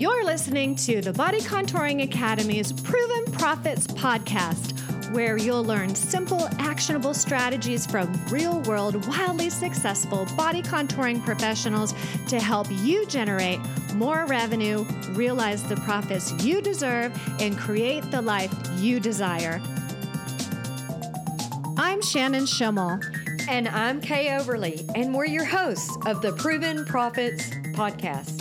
You're listening to the Body Contouring Academy's Proven Profits podcast, where you'll learn simple, actionable strategies from real world, wildly successful body contouring professionals to help you generate more revenue, realize the profits you deserve, and create the life you desire. I'm Shannon Schimmel. And I'm Kay Overly, and we're your hosts of the Proven Profits podcast.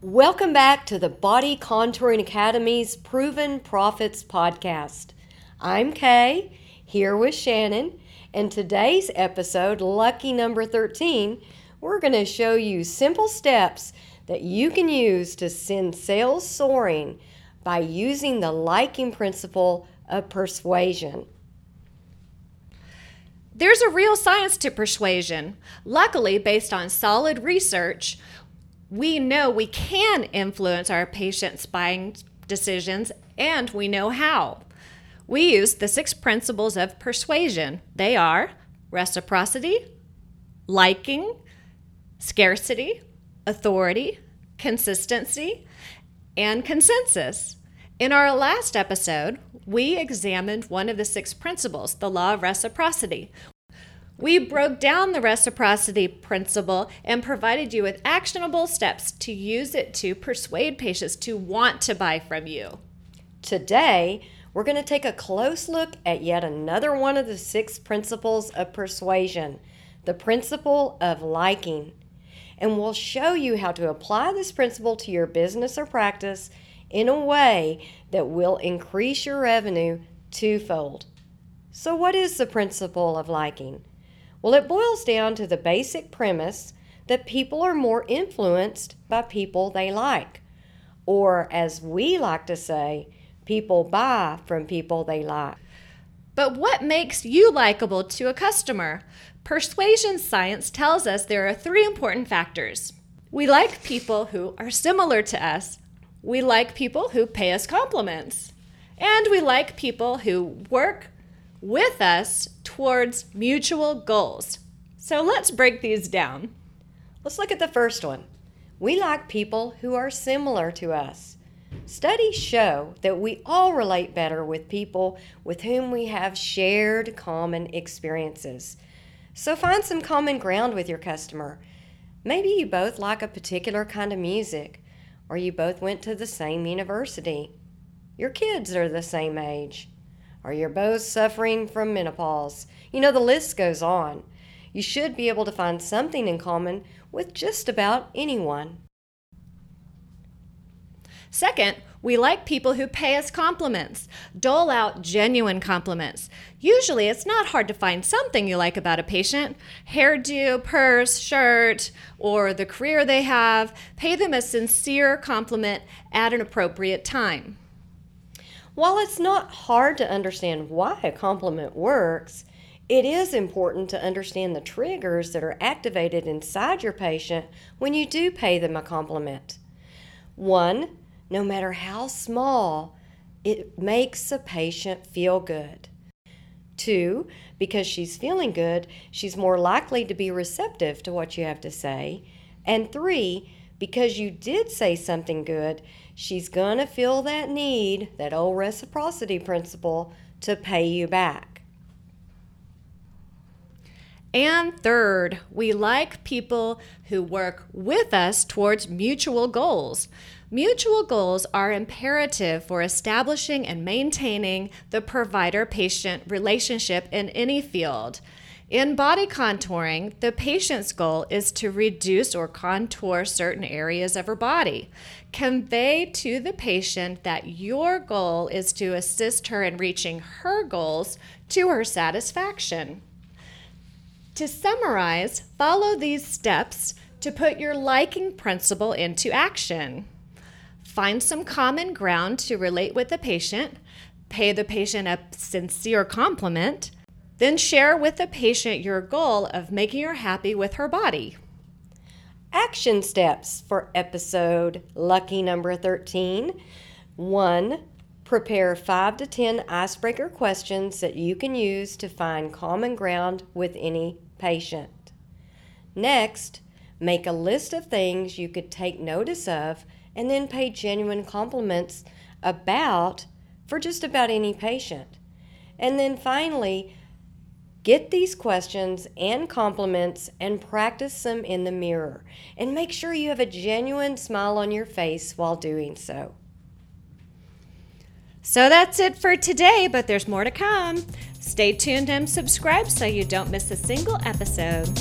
Welcome back to the Body Contouring Academy's Proven Profits podcast. I'm Kay, here with Shannon, and today's episode, lucky number 13, we're going to show you simple steps that you can use to send sales soaring by using the liking principle of persuasion. There's a real science to persuasion. Luckily, based on solid research, we know we can influence our patients' buying decisions and we know how. We use the six principles of persuasion. They are reciprocity, liking, scarcity, authority, consistency, and consensus. In our last episode, we examined one of the six principles, the law of reciprocity. We broke down the reciprocity principle and provided you with actionable steps to use it to persuade patients to want to buy from you. Today, we're going to take a close look at yet another one of the six principles of persuasion the principle of liking. And we'll show you how to apply this principle to your business or practice in a way that will increase your revenue twofold. So, what is the principle of liking? Well, it boils down to the basic premise that people are more influenced by people they like. Or, as we like to say, people buy from people they like. But what makes you likable to a customer? Persuasion science tells us there are three important factors. We like people who are similar to us we like people who pay us compliments. And we like people who work with us towards mutual goals. So let's break these down. Let's look at the first one. We like people who are similar to us. Studies show that we all relate better with people with whom we have shared common experiences. So find some common ground with your customer. Maybe you both like a particular kind of music or you both went to the same university. Your kids are the same age. Or you're both suffering from menopause. You know, the list goes on. You should be able to find something in common with just about anyone. Second, we like people who pay us compliments, dole out genuine compliments. Usually, it's not hard to find something you like about a patient hairdo, purse, shirt, or the career they have. Pay them a sincere compliment at an appropriate time. While it's not hard to understand why a compliment works, it is important to understand the triggers that are activated inside your patient when you do pay them a compliment. One, no matter how small, it makes a patient feel good. Two, because she's feeling good, she's more likely to be receptive to what you have to say. And three, because you did say something good, she's going to feel that need, that old reciprocity principle, to pay you back. And third, we like people who work with us towards mutual goals. Mutual goals are imperative for establishing and maintaining the provider patient relationship in any field. In body contouring, the patient's goal is to reduce or contour certain areas of her body. Convey to the patient that your goal is to assist her in reaching her goals to her satisfaction. To summarize, follow these steps to put your liking principle into action. Find some common ground to relate with the patient, pay the patient a sincere compliment, then share with the patient your goal of making her happy with her body. Action steps for episode lucky number 13. 1. Prepare 5 to 10 icebreaker questions that you can use to find common ground with any patient. Next, Make a list of things you could take notice of and then pay genuine compliments about for just about any patient. And then finally, get these questions and compliments and practice them in the mirror. And make sure you have a genuine smile on your face while doing so. So that's it for today, but there's more to come. Stay tuned and subscribe so you don't miss a single episode.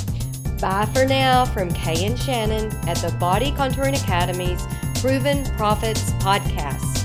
Bye for now from Kay and Shannon at the Body Contouring Academy's Proven Profits Podcast.